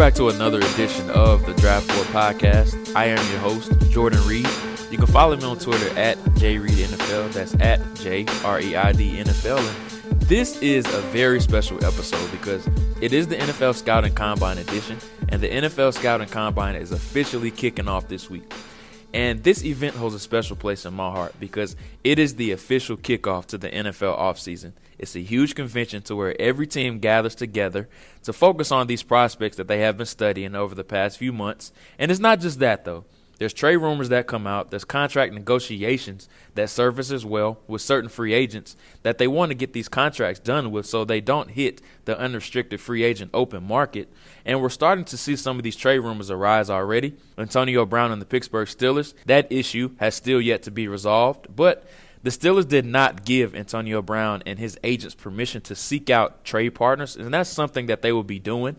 back to another edition of the Draft Board Podcast. I am your host, Jordan Reid. You can follow me on Twitter at JReedNFL. That's at J R E I D NFL. And this is a very special episode because it is the NFL Scouting Combine edition, and the NFL Scouting Combine is officially kicking off this week. And this event holds a special place in my heart because it is the official kickoff to the NFL offseason. It's a huge convention to where every team gathers together to focus on these prospects that they have been studying over the past few months. And it's not just that, though. There's trade rumors that come out. There's contract negotiations that surface as well with certain free agents that they want to get these contracts done with so they don't hit the unrestricted free agent open market. And we're starting to see some of these trade rumors arise already. Antonio Brown and the Pittsburgh Steelers, that issue has still yet to be resolved. But the Steelers did not give Antonio Brown and his agents permission to seek out trade partners, and that's something that they will be doing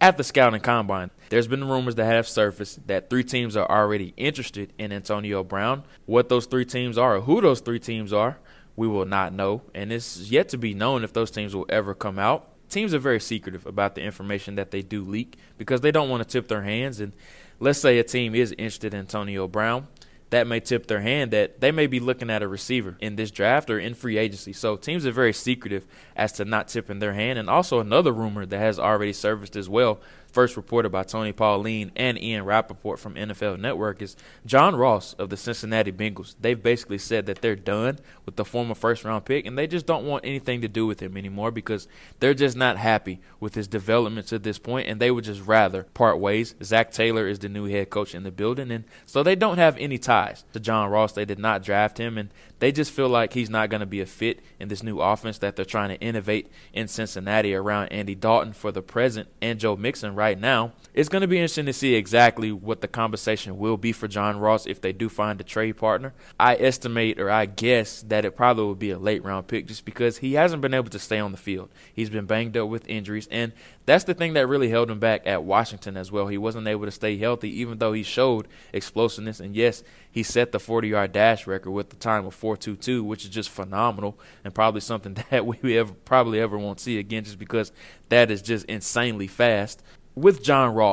at the scouting combine. There's been rumors that have surfaced that three teams are already interested in Antonio Brown. What those three teams are, or who those three teams are, we will not know, and it's yet to be known if those teams will ever come out. Teams are very secretive about the information that they do leak because they don't want to tip their hands. And let's say a team is interested in Antonio Brown, that may tip their hand that they may be looking at a receiver in this draft or in free agency. So teams are very secretive as to not tipping their hand. And also another rumor that has already surfaced as well first reported by Tony Pauline and Ian Rapoport from NFL Network is John Ross of the Cincinnati Bengals. They've basically said that they're done with the former first round pick and they just don't want anything to do with him anymore because they're just not happy with his development to this point and they would just rather part ways. Zac Taylor is the new head coach in the building and so they don't have any ties to John Ross. They did not draft him and they just feel like he's not going to be a fit in this new offense that they're trying to innovate in Cincinnati around Andy Dalton for the present and Joe Mixon right now. It's going to be interesting to see exactly what the conversation will be for John Ross if they do find a trade partner. I estimate or I guess that it probably will be a late round pick just because he hasn't been able to stay on the field. He's been banged up with injuries, and that's the thing that really held him back at Washington as well. He wasn't able to stay healthy, even though he showed explosiveness. And yes, he set the 40 yard dash record with the time of 4.22, which is just phenomenal and probably something that we ever probably ever won't see again, just because that is just insanely fast. With John Ross,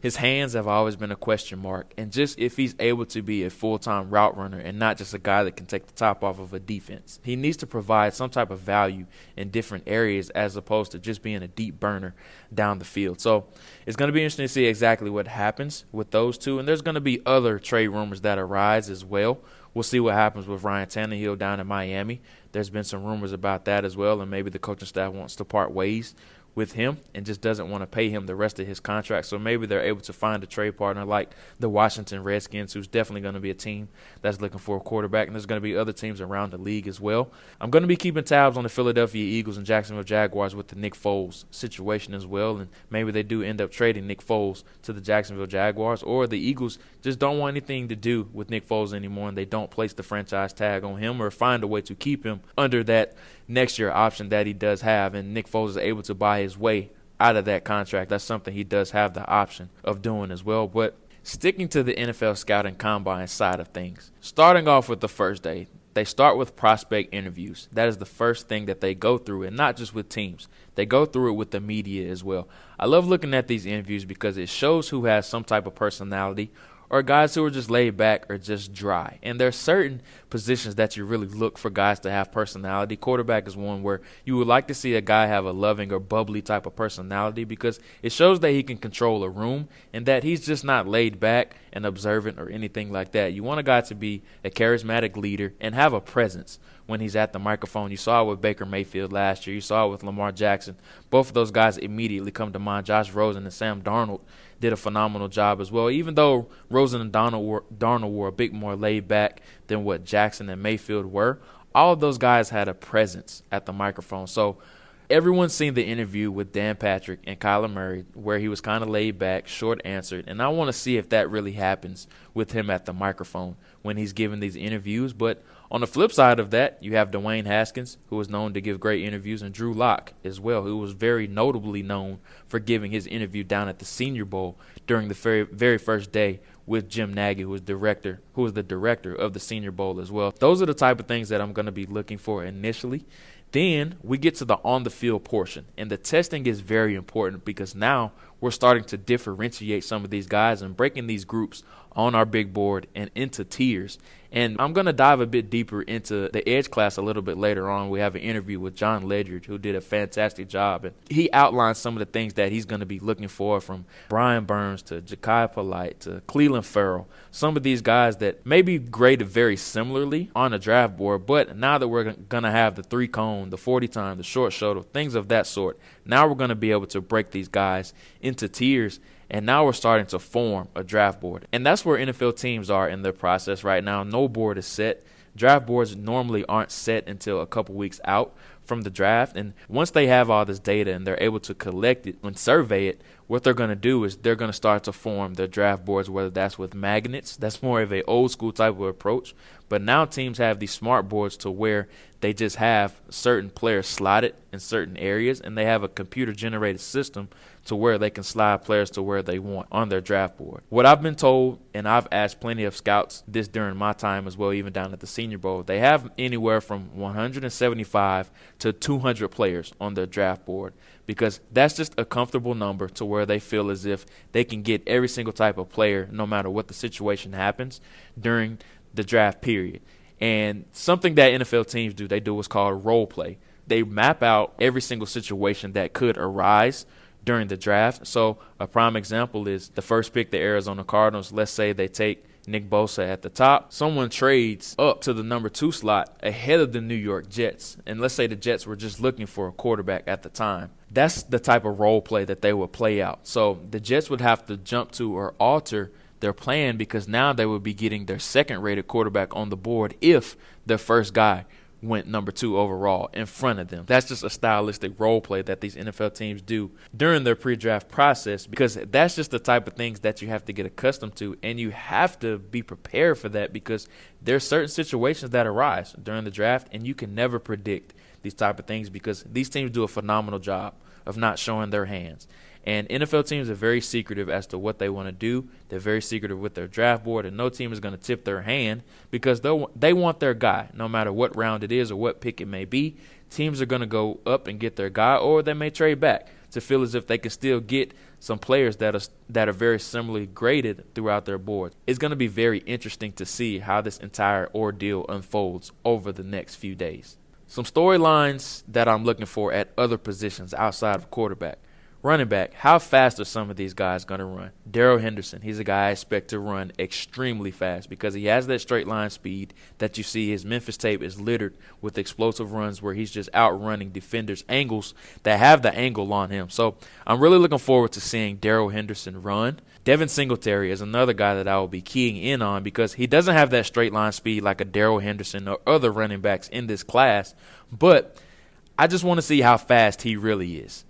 his hands have always been a question mark, and just if he's able to be a full time route runner and not just a guy that can take the top off of a defense, he needs to provide some type of value in different areas as opposed to just being a deep burner down the field. So it's going to be interesting to see exactly what happens with those two, and there's going to be other trade rumors that arise as well. We'll see what happens with Ryan Tannehill down in Miami. There's been some rumors about that as well, and maybe the coaching staff wants to part ways with him and just doesn't want to pay him the rest of his contract. So maybe they're able to find a trade partner like the Washington Redskins, who's definitely going to be a team that's looking for a quarterback. And there's going to be other teams around the league as well. I'm going to be keeping tabs on the Philadelphia Eagles and Jacksonville Jaguars with the Nick Foles situation as well. And maybe they do end up trading Nick Foles to the Jacksonville Jaguars, or the Eagles just don't want anything to do with Nick Foles anymore and they don't place the franchise tag on him or find a way to keep him under that next year option that he does have, and Nick Foles is able to buy his way out of that contract. That's something he does have the option of doing as well. But sticking to the NFL scouting combine side of things, starting off with the first day, they start with prospect interviews. That is the first thing that they go through, and not just with teams. They go through it with the media as well. I love looking at these interviews because it shows who has some type of personality or guys who are just laid back or just dry. And there are certain positions that you really look for guys to have personality. Quarterback is one where you would like to see a guy have a loving or bubbly type of personality because it shows that he can control a room and that he's just not laid back and observant or anything like that. You want a guy to be a charismatic leader and have a presence when he's at the microphone. You saw it with Baker Mayfield last year. You saw it with Lamar Jackson. Both of those guys immediately come to mind. Josh Rosen and Sam Darnold did a phenomenal job as well. Even though Rosen and Darnold were, Darnold were a bit more laid back than what Jackson and Mayfield were, all of those guys had a presence at the microphone. So everyone's seen the interview with Dan Patrick and Kyler Murray where he was kind of laid back, short answered, and I want to see if that really happens with him at the microphone when he's giving these interviews. But on the flip side of that, you have Dwayne Haskins, who is known to give great interviews, and Drew Lock as well, who was very notably known for giving his interview down at the Senior Bowl during the very, very first day with Jim Nagy, who was director, who was the director of the Senior Bowl as well. Those are the type of things that I'm going to be looking for initially. Then we get to the on the field portion, and the testing is very important because now we're starting to differentiate some of these guys and breaking these groups on our big board and into tiers. And I'm going to dive a bit deeper into the edge class a little bit later on. We have an interview with Jon Ledyard, who did a fantastic job. And he outlines some of the things that he's going to be looking for from Brian Burns to Jachai Polite to Clelin Ferrell. Some of these guys that may be graded very similarly on the draft board, but now that we're going to have the three cone, the 40 time, the short shuttle, things of that sort, now we're going to be able to break these guys into tiers and now we're starting to form a draft board. And that's where NFL teams are in their process right now. No board is set. Draft boards normally aren't set until a couple weeks out from the draft. And once they have all this data and they're able to collect it and survey it, what they're going to do is they're going to start to form their draft boards, whether that's with magnets. That's more of a old school type of approach. But now teams have these smart boards to where they just have certain players slotted in certain areas, and they have a computer generated system to where they can slide players to where they want on their draft board. What I've been told, and I've asked plenty of scouts this during my time as well, even down at the Senior Bowl, they have anywhere from 175 to 200 players on their draft board because that's just a comfortable number to where they feel as if they can get every single type of player no matter what the situation happens during the draft period. And something that NFL teams do, they do what's called role play. They map out every single situation that could arise during the draft. So a prime example is the first pick, the Arizona Cardinals. Let's say they take Nick Bosa at the top. Someone trades up to the number two slot ahead of the New York Jets. And let's say the Jets were just looking for a quarterback at the time. That's the type of role play that they would play out. So the Jets would have to jump to or alter their plan because now they would be getting their second rated quarterback on the board if their first guy went number two overall in front of them. That's just a stylistic role play that these NFL teams do during their pre draft process because that's just the type of things that you have to get accustomed to and you have to be prepared for that because there's certain situations that arise during the draft and you can never predict these type of things because these teams do a phenomenal job of not showing their hands. And NFL teams are very secretive as to what they want to do. They're very secretive with their draft board, and no team is going to tip their hand because they they want their guy, no matter what round it is or what pick it may be. Teams are going to go up and get their guy, or they may trade back to feel as if they can still get some players that are that are very similarly graded throughout their board. It's going to be very interesting to see how this entire ordeal unfolds over the next few days. Some storylines that I'm looking for at other positions outside of quarterback. Running back, how fast are some of these guys going to run? Darrell Henderson, he's a guy I expect to run extremely fast because he has that straight line speed that you see. His Memphis tape is littered with explosive runs where he's just outrunning defenders' angles that have the angle on him. So I'm really looking forward to seeing Darrell Henderson run. Devin Singletary is another guy that I will be keying in on because he doesn't have that straight line speed like a Darrell Henderson or other running backs in this class, but I just want to see how fast he really is.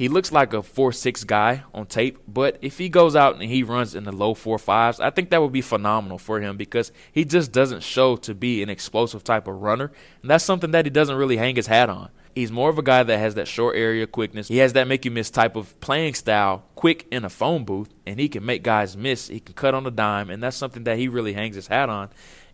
He looks like a four six guy on tape, but if he goes out and he runs in the low four fives, I think that would be phenomenal for him because he just doesn't show to be an explosive type of runner, and that's something that he doesn't really hang his hat on. He's more of a guy that has that short area quickness. He has that make you miss type of playing style, quick in a phone booth, and he can make guys miss. He can cut on a dime, and that's something that he really hangs his hat on.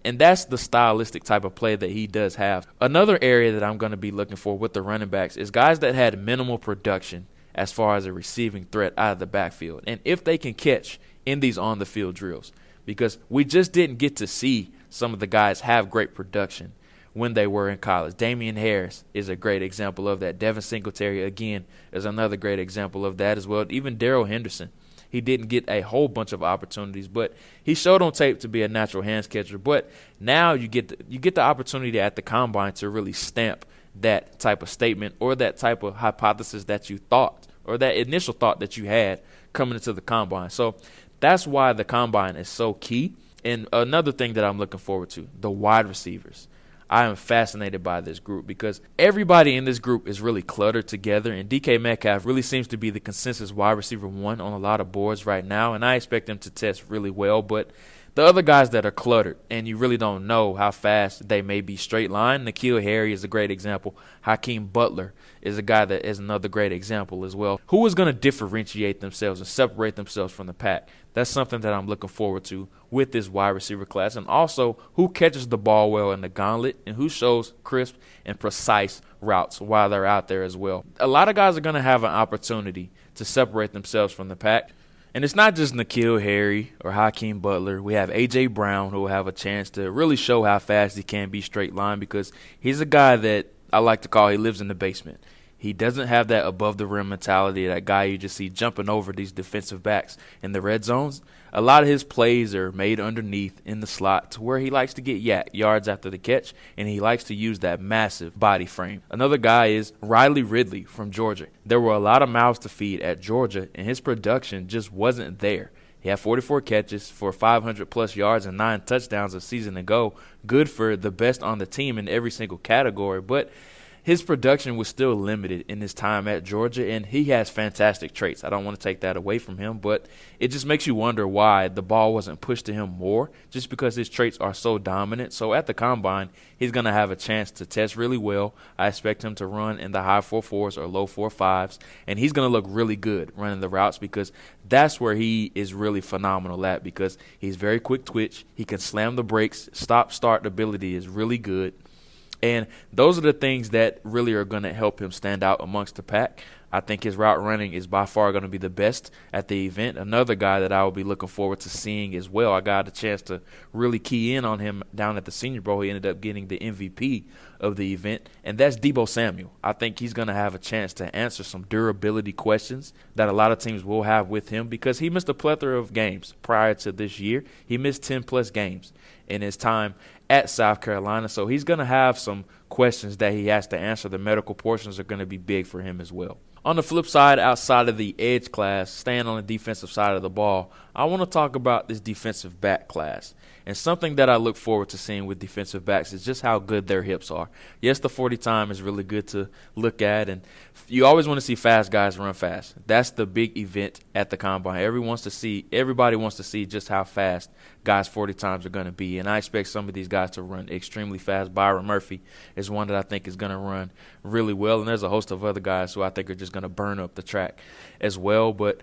And that's the stylistic type of play that he does have. Another area that I'm going to be looking for with the running backs is guys that had minimal production as far as a receiving threat out of the backfield. And if they can catch in these on the field drills, because we just didn't get to see some of the guys have great production when they were in college. Damien Harris is a great example of that. Devin Singletary, again, is another great example of that as well. Even Darrell Henderson. He didn't get a whole bunch of opportunities, but he showed on tape to be a natural hands catcher. But now you get the, you get the opportunity at the combine to really stamp that type of statement or that type of hypothesis that you thought or that initial thought that you had coming into the combine. So that's why the combine is so key. And another thing that I'm looking forward to the wide receivers. I am fascinated by this group because everybody in this group is really cluttered together, and DK Metcalf really seems to be the consensus wide receiver one on a lot of boards right now, and I expect him to test really well. But The other guys that are cluttered and you really don't know how fast they may be straight line. N'Keal Harry is a great example. Hakeem Butler is a guy that is another great example as well. Who is going to differentiate themselves and separate themselves from the pack? That's something that I'm looking forward to with this wide receiver class. And also, who catches the ball well in the gauntlet and who shows crisp and precise routes while they're out there as well. A lot of guys are going to have an opportunity to separate themselves from the pack. And it's not just N'Keal Harry or Hakeem Butler. We have A.J. Brown who will have a chance to really show how fast he can be straight line because he's a guy that I like to call he lives in the basement. He doesn't have that above the rim mentality, that guy you just see jumping over these defensive backs in the red zones. A lot of his plays are made underneath in the slot to where he likes to get YAC yards after the catch, and he likes to use that massive body frame. Another guy is Riley Ridley from Georgia. There were a lot of mouths to feed at Georgia, and his production just wasn't there. He had 44 catches for 500 plus yards and nine touchdowns a season ago. Good for the best on the team in every single category, but his production was still limited in his time at Georgia, and he has fantastic traits. I don't want to take that away from him, but it just makes you wonder why the ball wasn't pushed to him more, just because his traits are so dominant. So at the combine, he's going to have a chance to test really well. I expect him to run in the high four fours or low four fives, and he's going to look really good running the routes because that's where he is really phenomenal at because he's very quick twitch. He can slam the brakes, stop start ability is really good. And those are the things that really are going to help him stand out amongst the pack. I think his route running is by far going to be the best at the event. Another guy that I will be looking forward to seeing as well. I got a chance to really key in on him down at the Senior Bowl. He ended up getting the MVP of the event, and that's Deebo Samuel. I think he's going to have a chance to answer some durability questions that a lot of teams will have with him because he missed a plethora of games prior to this year. He missed 10 plus games in his time at South Carolina. So he's going to have some questions that he has to answer. The medical portions are going to be big for him as well. On the flip side, outside of the edge class, staying on the defensive side of the ball, I want to talk about this defensive back class. And something that I look forward to seeing with defensive backs is just how good their hips are. Yes, the 40 time is really good to look at, and you always want to see fast guys run fast. That's the big event at the combine. Everyone wants to see, everybody wants to see just how fast guys 40 times are going to be, and I expect some of these guys to run extremely fast. Byron Murphy is one that I think is going to run really well, and there's a host of other guys who I think are just going to burn up the track as well. But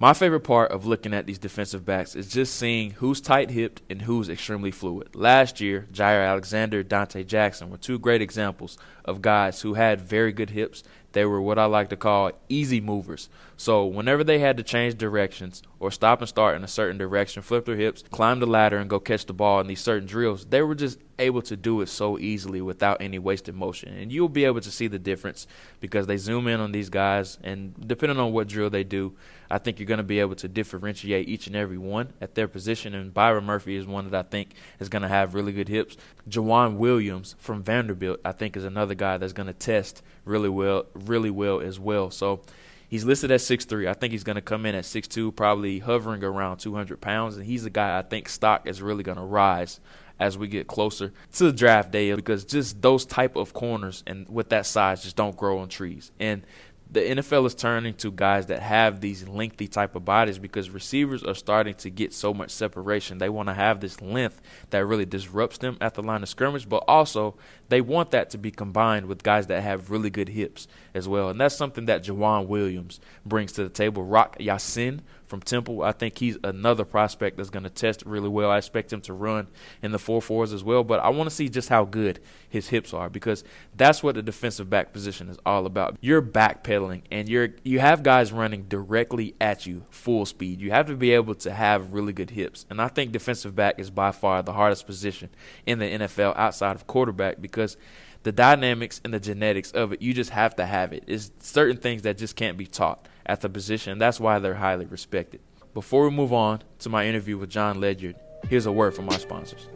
my favorite part of looking at these defensive backs is just seeing who's tight hipped and who's extremely fluid. Last year, Jaire Alexander, Donte Jackson were two great examples of guys who had very good hips. They were what I like to call easy movers. So whenever they had to change directions or stop and start in a certain direction, flip their hips, climb the ladder, and go catch the ball in these certain drills, they were just able to do it so easily without any wasted motion. And you'll be able to see the difference because they zoom in on these guys, and depending on what drill they do, I think you're going to be able to differentiate each and every one at their position. And Byron Murphy is one that I think is going to have really good hips. Joejuan Williams from Vanderbilt, I think, is another guy that's going to test really well, really well as well. So He's listed at 6'3". I think he's going to come in at 6'2", probably hovering around 200 pounds. And he's a guy I think stock is really going to rise as we get closer to draft day because just those type of corners and with that size just don't grow on trees. And the NFL is turning to guys that have these lengthy type of bodies because receivers are starting to get so much separation. They want to have this length that really disrupts them at the line of scrimmage, but also they want that to be combined with guys that have really good hips as well. And that's something that Joejuan Williams brings to the table. Rock Ya-Sin from Temple. I think he's another prospect that's going to test really well. I expect him to run in the four fours as well, but I want to see just how good his hips are because that's what the defensive back position is all about. You're backpedaling and you're you have guys running directly at you full speed. You have to be able to have really good hips. And I think defensive back is by far the hardest position in the NFL outside of quarterback because the dynamics and the genetics of it, you just have to have it. It's certain things that just can't be taught at the position. That's why they're highly respected. Before we move on to my interview with Jon Ledyard, here's a word from my sponsors.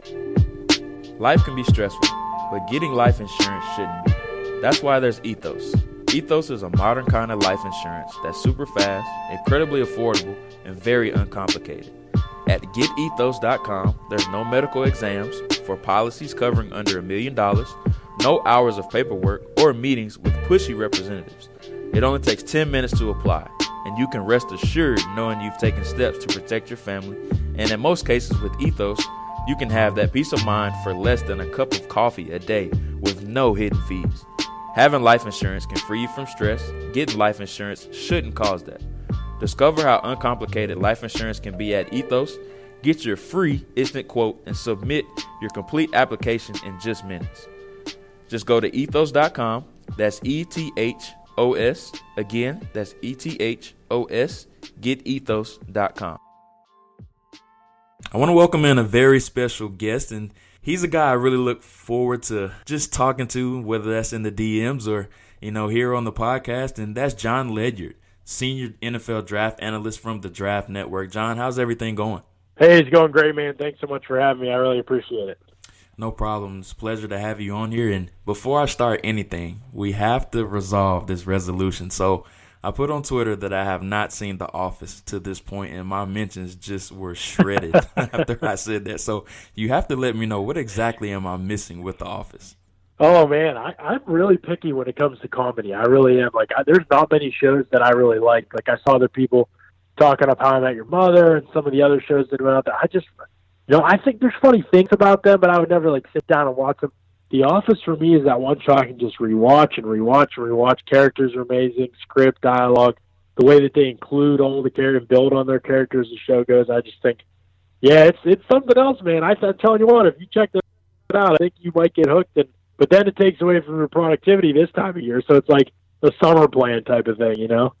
Life can be stressful, but getting life insurance shouldn't be. That's why there's Ethos. Ethos is a modern kind of life insurance that's super fast, incredibly affordable, and very uncomplicated. At getethos.com, there's no medical exams for policies covering under a million dollars, no hours of paperwork or meetings with pushy representatives. It only takes 10 minutes to apply, and you can rest assured knowing you've taken steps to protect your family. And in most cases with Ethos, you can have that peace of mind for less than a cup of coffee a day with no hidden fees. Having life insurance can free you from stress. Getting life insurance shouldn't cause that. Discover how uncomplicated life insurance can be at Ethos. Get your free instant quote and submit your complete application in just minutes. Just go to ethos.com. That's E T H O S. Again, that's E T H O S. GetEthos.com. I want to welcome in a very special guest, and he's a guy I really look forward to just talking to, whether that's in the DMs or, you know, here on the podcast, and that's Jon Ledyard, senior NFL draft analyst from the Draft Network. Jon, how's everything going? Hey, it's going great, man. Thanks so much for having me. I really appreciate it. No problem. It's pleasure to have you on here. And before I start anything, we have to resolve this resolution. So I put on Twitter that I have not seen The Office to this point, and my mentions just were shredded after I said that. So you have to let me know what exactly am I missing with The Office. Oh man, I, I'm really picky when it comes to comedy. I really am. Like, I, there's not many shows that I really like. Like, I saw other people talking up How I Met Your Mother and some of the other shows that went out there. I just, you know, I think there's funny things about them, but I would never like sit down and watch them. The Office for me is that one show I can just rewatch and rewatch and rewatch. Characters are amazing, script, dialogue, the way that they include all the characters and build on their characters as the show goes. I just think, yeah, it's it's something else, man. I, I'm telling you what, if you check it out, I think you might get hooked. And but then it takes away from your productivity this time of year, so it's like a summer plan type of thing, you know.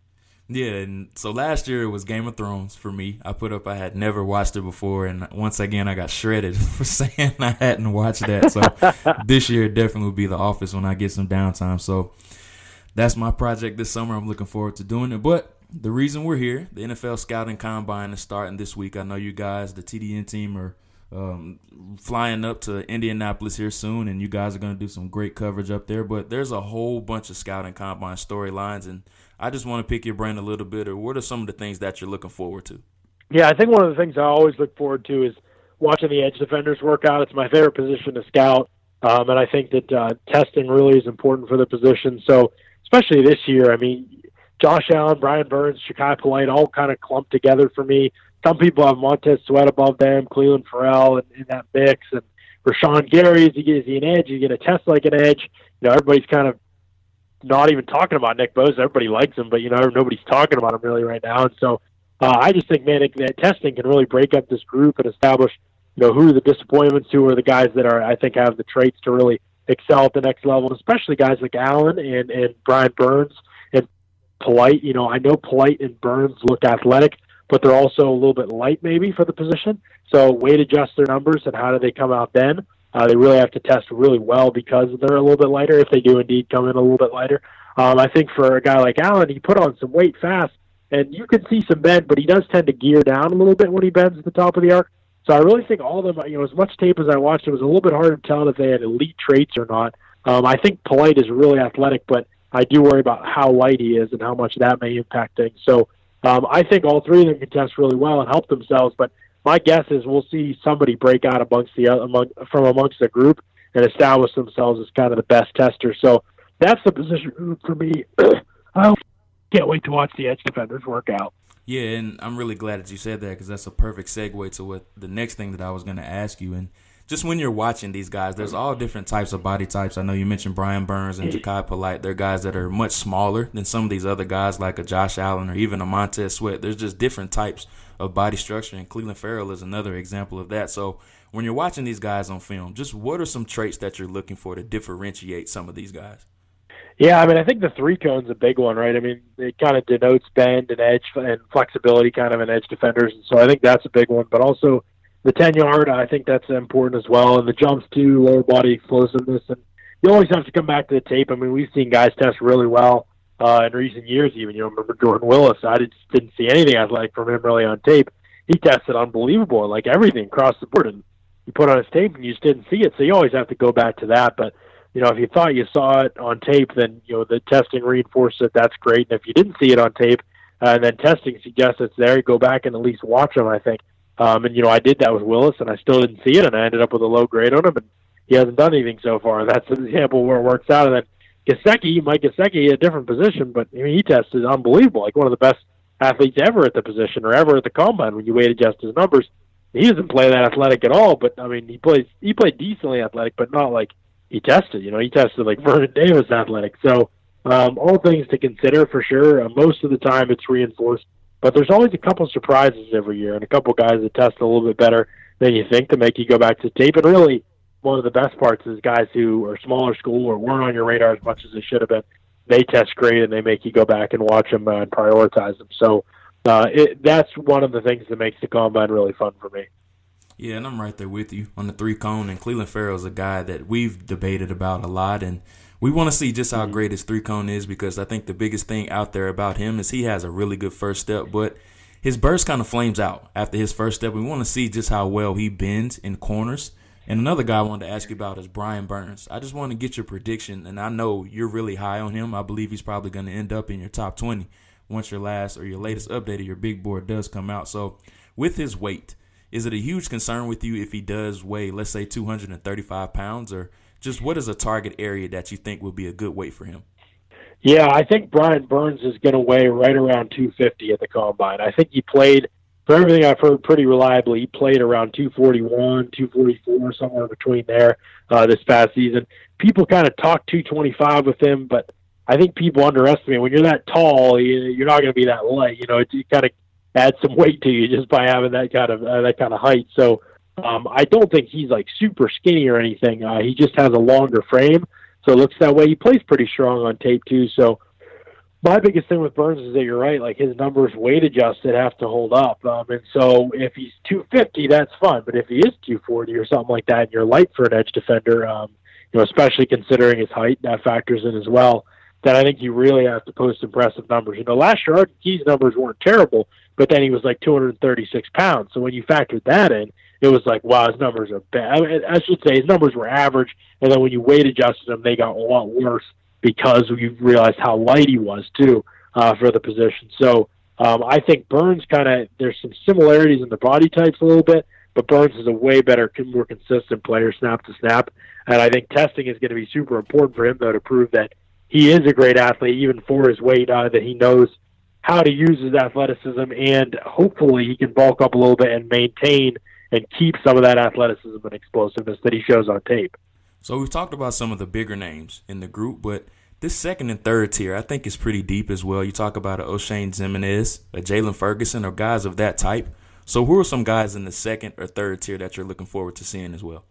Yeah, and so last year it was Game of Thrones for me. I put up I had never watched it before, and once again I got shredded for saying I hadn't watched that. So this year definitely will be The Office when I get some downtime. So that's my project this summer. I'm looking forward to doing it. But the reason we're here, the NFL Scouting Combine is starting this week. I know you guys, the TDN team, are um, flying up to Indianapolis here soon, and you guys are going to do some great coverage up there. But there's a whole bunch of Scouting Combine storylines and I just want to pick your brain a little bit. Or what are some of the things that you're looking forward to? Yeah, I think one of the things I always look forward to is watching the edge defenders work out. It's my favorite position to scout, um, and I think that uh, testing really is important for the position. So, especially this year, I mean, Josh Allen, Brian Burns, Jachai Polite all kind of clumped together for me. Some people have Montez Sweat above them, Clelin Ferrell in, in that mix, and Rashan Gary. Is he, is he an edge? You going to test like an edge. You know, everybody's kind of not even talking about Nick Bosa. Everybody likes him, but you know nobody's talking about him really right now. And so uh, I just think, man, it, that testing can really break up this group and establish, you know, who are the disappointments, who are the guys that are I think have the traits to really excel at the next level, especially guys like Allen and and Brian Burns and Polite. You know, I know Polite and Burns look athletic, but they're also a little bit light maybe for the position. So weight adjust their numbers and how do they come out then? Uh, they really have to test really well because they're a little bit lighter. If they do indeed come in a little bit lighter, um, I think for a guy like Allen, he put on some weight fast, and you can see some bend, but he does tend to gear down a little bit when he bends at the top of the arc. So I really think all of them, you know, as much tape as I watched, it was a little bit hard to tell if they had elite traits or not. Um, I think Polite is really athletic, but I do worry about how light he is and how much that may impact things. So um, I think all three of them can test really well and help themselves, but my guess is we'll see somebody break out amongst the among from amongst the group and establish themselves as kind of the best tester. So that's the position for me. I can't wait to watch the edge defenders work out. Yeah, and I'm really glad that you said that because that's a perfect segue to what the next thing that I was going to ask you. And just when you're watching these guys, there's all different types of body types. I know you mentioned Brian Burns and Jachai Polite. They're guys that are much smaller than some of these other guys like a Josh Allen or even a Montez Sweat. There's just different types of body structure, and Clelin Ferrell is another example of that. So when you're watching these guys on film, just what are some traits that you're looking for to differentiate some of these guys? Yeah, I mean, I think the three cone's a big one, right? I mean, it kind of denotes bend and edge and flexibility, kind of in edge defenders, and so I think that's a big one. But also the 10 yard, I think that's important as well. And the jumps too, lower body explosiveness. And you always have to come back to the tape. I mean, we've seen guys test really well uh, in recent years, even. You know, remember Jordan Willis? I just didn't see anything I like from him really on tape. He tested unbelievable, like everything across the board. And you put on his tape and you just didn't see it. So you always have to go back to that. But, you know, if you thought you saw it on tape, then, you know, the testing reinforced it. That's great. And if you didn't see it on tape, uh, and then testing suggests it's there, go back and at least watch them, I think. Um, and you know, I did that with Willis, and I still didn't see it, and I ended up with a low grade on him, and he hasn't done anything so far. That's an example where it works out. And then Gesicki, Mike Gesicki, a different position, but I mean, he tested unbelievable, like one of the best athletes ever at the position or ever at the combine when you weight adjust his numbers. He doesn't play that athletic at all, but I mean, he plays he played decently athletic, but not like he tested. You know, he tested like Vernon Davis athletic. So um, all things to consider for sure. Uh, most of the time, it's reinforced, but there's always a couple surprises every year, and a couple guys that test a little bit better than you think to make you go back to tape. And really, one of the best parts is guys who are smaller school or weren't on your radar as much as they should have been. They test great, and they make you go back and watch them uh, and prioritize them. So uh, it, that's one of the things that makes the combine really fun for me. Yeah, and I'm right there with you on the three cone. And Clelin Ferrell is a guy that we've debated about a lot, and we want to see just how mm-hmm. great his three cone is because I think the biggest thing out there about him is he has a really good first step, but his burst kind of flames out after his first step. We want to see just how well he bends in corners. And another guy I wanted to ask you about is Brian Burns. I just want to get your prediction, and I know you're really high on him. I believe he's probably going to end up in your top 20 once your last or your latest update of your big board does come out. So, with his weight, is it a huge concern with you if he does weigh, let's say, 235 pounds, or just what is a target area that you think would be a good weight for him? Yeah, I think Brian Burns is going to weigh right around 250 at the combine. I think he played, for everything I've heard, pretty reliably. He played around 241, 244, somewhere between there uh, this past season. People kind of talk 225 with him, but I think people underestimate when you're that tall, you're not going to be that light. You know, it, it kind of add some weight to you just by having that kind of uh, that kind of height. So um, I don't think he's like super skinny or anything. Uh, he just has a longer frame, so it looks that way. He plays pretty strong on tape too. So my biggest thing with Burns is that you're right. Like his numbers weight adjusted have to hold up. Um, and so if he's 250, that's fun. But if he is 240 or something like that, and you're light for an edge defender, um, you know, especially considering his height, that factors in as well. Then I think you really have to post impressive numbers. You know, last year Arden Key's numbers weren't terrible, but then he was like 236 pounds. So when you factored that in, it was like, wow, his numbers are bad. I, mean, I should say his numbers were average, and then when you weight adjusted them, they got a lot worse because you realized how light he was too uh, for the position. So um, I think Burns kind of there's some similarities in the body types a little bit, but Burns is a way better, more consistent player, snap to snap. And I think testing is going to be super important for him though to prove that he is a great athlete, even for his weight, uh, that he knows how to use his athleticism, and hopefully he can bulk up a little bit and maintain and keep some of that athleticism and explosiveness that he shows on tape. So we've talked about some of the bigger names in the group, but this second and third tier I think is pretty deep as well. You talk about a Oshane Ximines, a Jaylon Ferguson, or guys of that type. So who are some guys in the second or third tier that you're looking forward to seeing as well?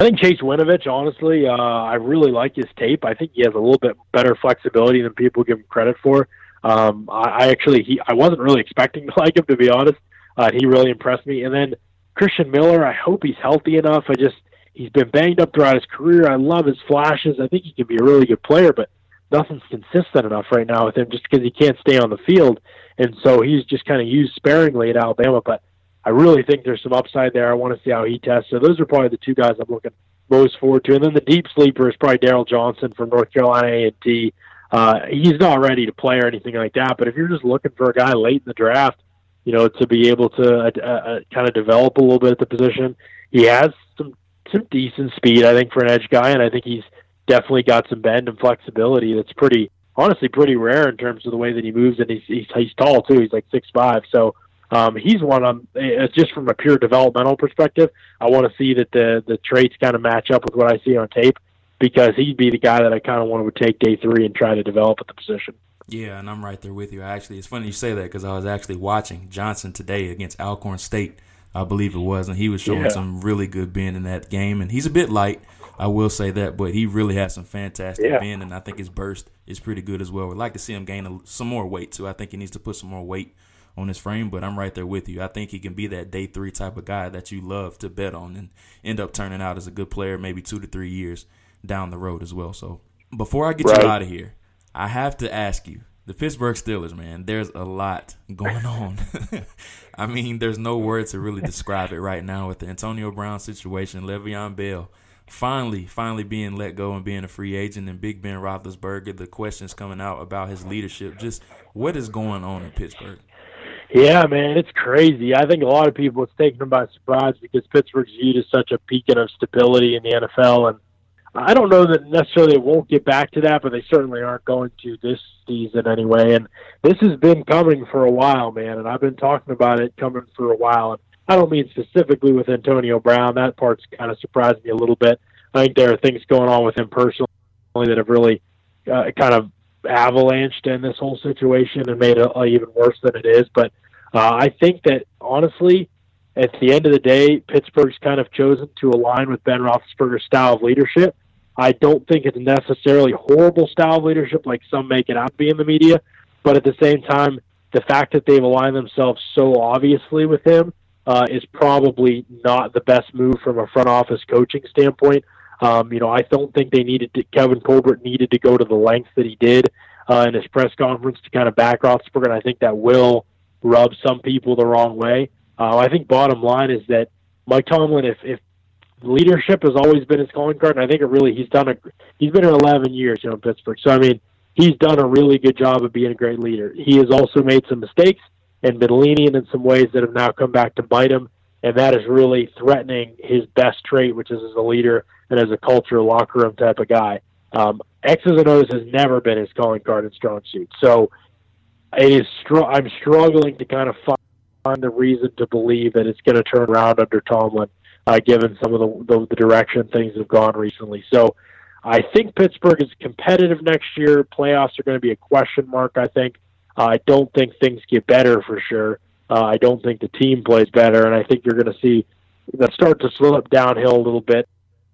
I think Chase Winovich, honestly, uh, I really like his tape. I think he has a little bit better flexibility than people give him credit for. Um, I, I actually, he, I wasn't really expecting to like him to be honest. Uh, he really impressed me. And then Christian Miller, I hope he's healthy enough. I just, he's been banged up throughout his career. I love his flashes. I think he can be a really good player, but nothing's consistent enough right now with him just because he can't stay on the field. And so he's just kind of used sparingly at Alabama. But I really think there's some upside there. I want to see how he tests. So those are probably the two guys I'm looking most forward to. And then the deep sleeper is probably Darryl Johnson from North Carolina A&T. Uh, he's not ready to play or anything like that. But if you're just looking for a guy late in the draft, you know, to be able to uh, uh, kind of develop a little bit at the position, he has some some decent speed, I think, for an edge guy, and I think he's definitely got some bend and flexibility that's pretty, honestly, pretty rare in terms of the way that he moves, and he's he's, he's tall too. He's like six five, so um, he's one on uh, just from a pure developmental perspective. I want to see that the the traits kind of match up with what I see on tape because he'd be the guy that I kind of want to take day three and try to develop at the position. Yeah, and I'm right there with you. Actually, it's funny you say that because I was actually watching Johnson today against Alcorn State, I believe it was, and he was showing yeah. some really good bend in that game. And he's a bit light, I will say that, but he really has some fantastic yeah. bend, and I think his burst is pretty good as well. We'd like to see him gain a, some more weight too. I think he needs to put some more weight on his frame, but I'm right there with you. I think he can be that day three type of guy that you love to bet on and end up turning out as a good player maybe two to three years down the road as well. So before I get right. you out of here, I have to ask you the Pittsburgh Steelers, man, there's a lot going on. I mean, there's no word to really describe it right now with the Antonio Brown situation, Le'Veon Bell finally, finally being let go and being a free agent, and Big Ben Roethlisberger, the questions coming out about his leadership. Just what is going on in Pittsburgh? Yeah, man, it's crazy. I think a lot of people it's taken them by surprise because Pittsburgh's viewed as such a beacon of stability in the NFL, and I don't know that necessarily it won't get back to that, but they certainly aren't going to this season anyway. And this has been coming for a while, man. And I've been talking about it coming for a while. And I don't mean specifically with Antonio Brown. That part's kind of surprised me a little bit. I think there are things going on with him personally that have really uh, kind of avalanched in this whole situation and made it uh, even worse than it is. But uh, I think that honestly, at the end of the day, Pittsburgh's kind of chosen to align with Ben Roethlisberger's style of leadership. I don't think it's necessarily horrible style of leadership like some make it out to be in the media, but at the same time, the fact that they've aligned themselves so obviously with him uh, is probably not the best move from a front office coaching standpoint. Um, you know, I don't think they needed to, Kevin Colbert needed to go to the lengths that he did uh, in his press conference to kind of back Roethlisberger, and I think that will rub some people the wrong way. Uh, I think bottom line is that Mike Tomlin, if, if leadership has always been his calling card, and I think it really he's done a he's been here 11 years, you know, in Pittsburgh. So I mean, he's done a really good job of being a great leader. He has also made some mistakes and been lenient in some ways that have now come back to bite him, and that is really threatening his best trait, which is as a leader and as a culture locker room type of guy. Um, X's and O's has never been his calling card and strong suit. So it is. Str- I'm struggling to kind of find the reason to believe that it's going to turn around under Tomlin uh, given some of the, the, the direction things have gone recently. So I think Pittsburgh is competitive next year. Playoffs are going to be a question mark. I think. Uh, I don't think things get better for sure. Uh, I don't think the team plays better, and I think you're going to see that start to slip downhill a little bit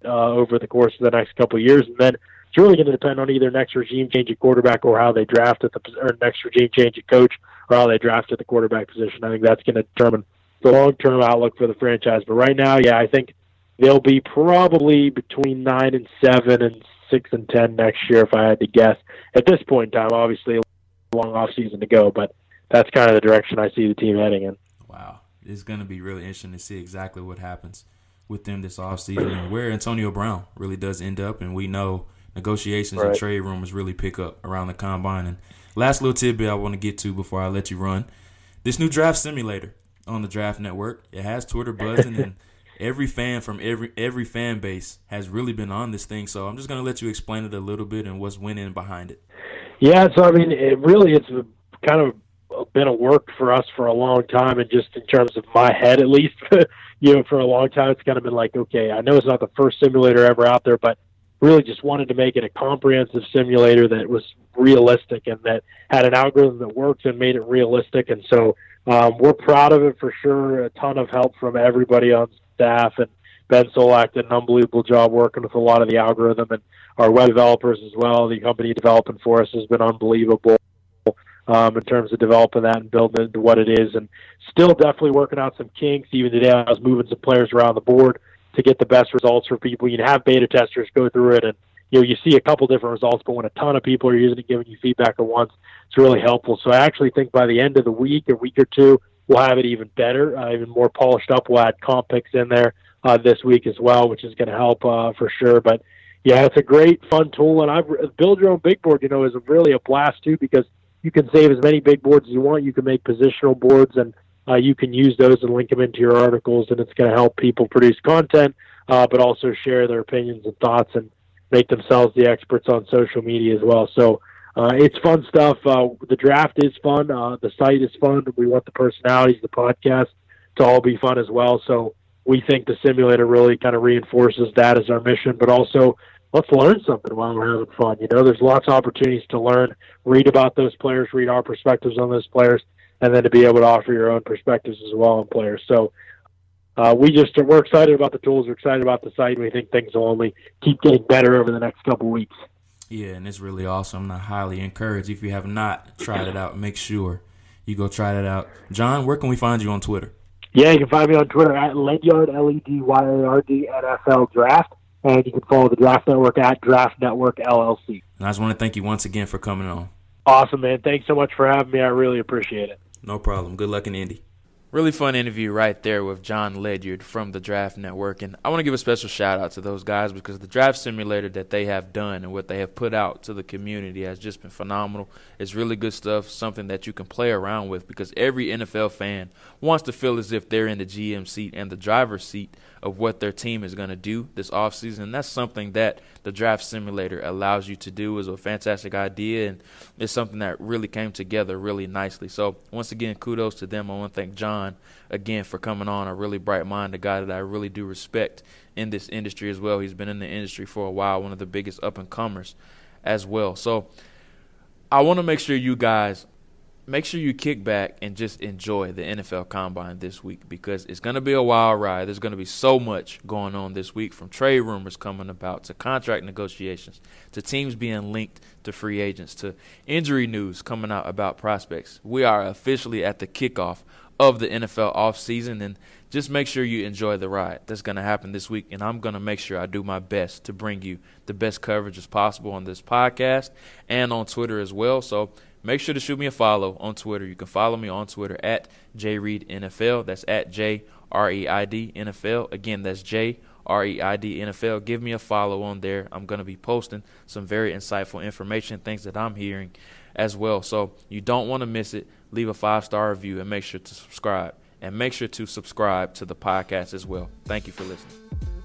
uh, over the course of the next couple of years, and then it's really going to depend on either next regime change at quarterback or how they draft at the or next regime change at coach or how they draft at the quarterback position. I think that's going to determine the long term outlook for the franchise. But right now, yeah, I think they'll be probably between nine and seven and six and ten next year, if I had to guess. At this point in time, obviously, a long off season to go, but that's kind of the direction I see the team heading in. Wow, it's going to be really interesting to see exactly what happens with them this off season and where Antonio Brown really does end up. And we know negotiations right. and trade rumors really pick up around the combine. And last little tidbit I want to get to before I let you run: this new draft simulator on the Draft Network. It has Twitter buzzing, and every fan from every every fan base has really been on this thing. So I'm just gonna let you explain it a little bit and what's winning behind it. Yeah, so I mean, it really it's kind of been a work for us for a long time, and just in terms of my head, at least, you know, for a long time, it's kind of been like, okay, I know it's not the first simulator ever out there, but really just wanted to make it a comprehensive simulator that was realistic and that had an algorithm that worked and made it realistic. And so um, we're proud of it for sure. A ton of help from everybody on staff, and Ben Solak did an unbelievable job working with a lot of the algorithm and our web developers as well. The company developing for us has been unbelievable um, in terms of developing that and building it into what it is. And still definitely working out some kinks. Even today, I was moving some players around the board to get the best results for people. You can have beta testers go through it and you know, you see a couple different results, but when a ton of people are using it, giving you feedback at once, it's really helpful. So I actually think by the end of the week, a week or two, we'll have it even better, uh, even more polished up. We'll add comp picks in there uh, this week as well, which is going to help uh, for sure. But yeah, it's a great, fun tool, and I've build your own big board. You know, is really a blast too because you can save as many big boards as you want. You can make positional boards, and uh, you can use those and link them into your articles, and it's going to help people produce content, uh, but also share their opinions and thoughts and make themselves the experts on social media as well. So uh, it's fun stuff. Uh, the draft is fun. Uh, the site is fun. We want the personalities, the podcast to all be fun as well. So we think the simulator really kind of reinforces that as our mission, but also let's learn something while we're having fun. You know, there's lots of opportunities to learn, read about those players, read our perspectives on those players, and then to be able to offer your own perspectives as well on players. So uh, we just are, we're excited about the tools. We're excited about the site. And we think things will only keep getting better over the next couple weeks. Yeah, and it's really awesome. I highly encourage if you have not tried it out, make sure you go try it out. Jon, where can we find you on Twitter? Yeah, you can find me on Twitter at Ledyard L E D Y A R D NFL Draft, and you can follow the Draft Network at Draft Network LLC. And I just want to thank you once again for coming on. Awesome, man. Thanks so much for having me. I really appreciate it. No problem. Good luck in Indy. Really fun interview right there with Jon Ledyard from the Draft Network. And I want to give a special shout out to those guys because the draft simulator that they have done and what they have put out to the community has just been phenomenal. It's really good stuff, something that you can play around with because every NFL fan wants to feel as if they're in the GM seat and the driver's seat of what their team is going to do this offseason. And that's something that the draft simulator allows you to do. is a fantastic idea, and it's something that really came together really nicely. So, once again, kudos to them. I want to thank Jon again for coming on. A really bright mind, a guy that I really do respect in this industry as well. He's been in the industry for a while, one of the biggest up and comers as well. So, I want to make sure you guys make sure you kick back and just enjoy the NFL Combine this week because it's going to be a wild ride. There's going to be so much going on this week from trade rumors coming about to contract negotiations to teams being linked to free agents to injury news coming out about prospects. We are officially at the kickoff of the NFL offseason and just make sure you enjoy the ride that's going to happen this week and I'm going to make sure I do my best to bring you the best coverage as possible on this podcast and on Twitter as well. So make sure to shoot me a follow on Twitter. You can follow me on Twitter at JReidNFL. That's at J R E I D NFL. Again, that's J R E I D NFL. Give me a follow on there. I'm going to be posting some very insightful information, things that I'm hearing as well. So you don't want to miss it. Leave a five star review and make sure to subscribe. And make sure to subscribe to the podcast as well. Thank you for listening.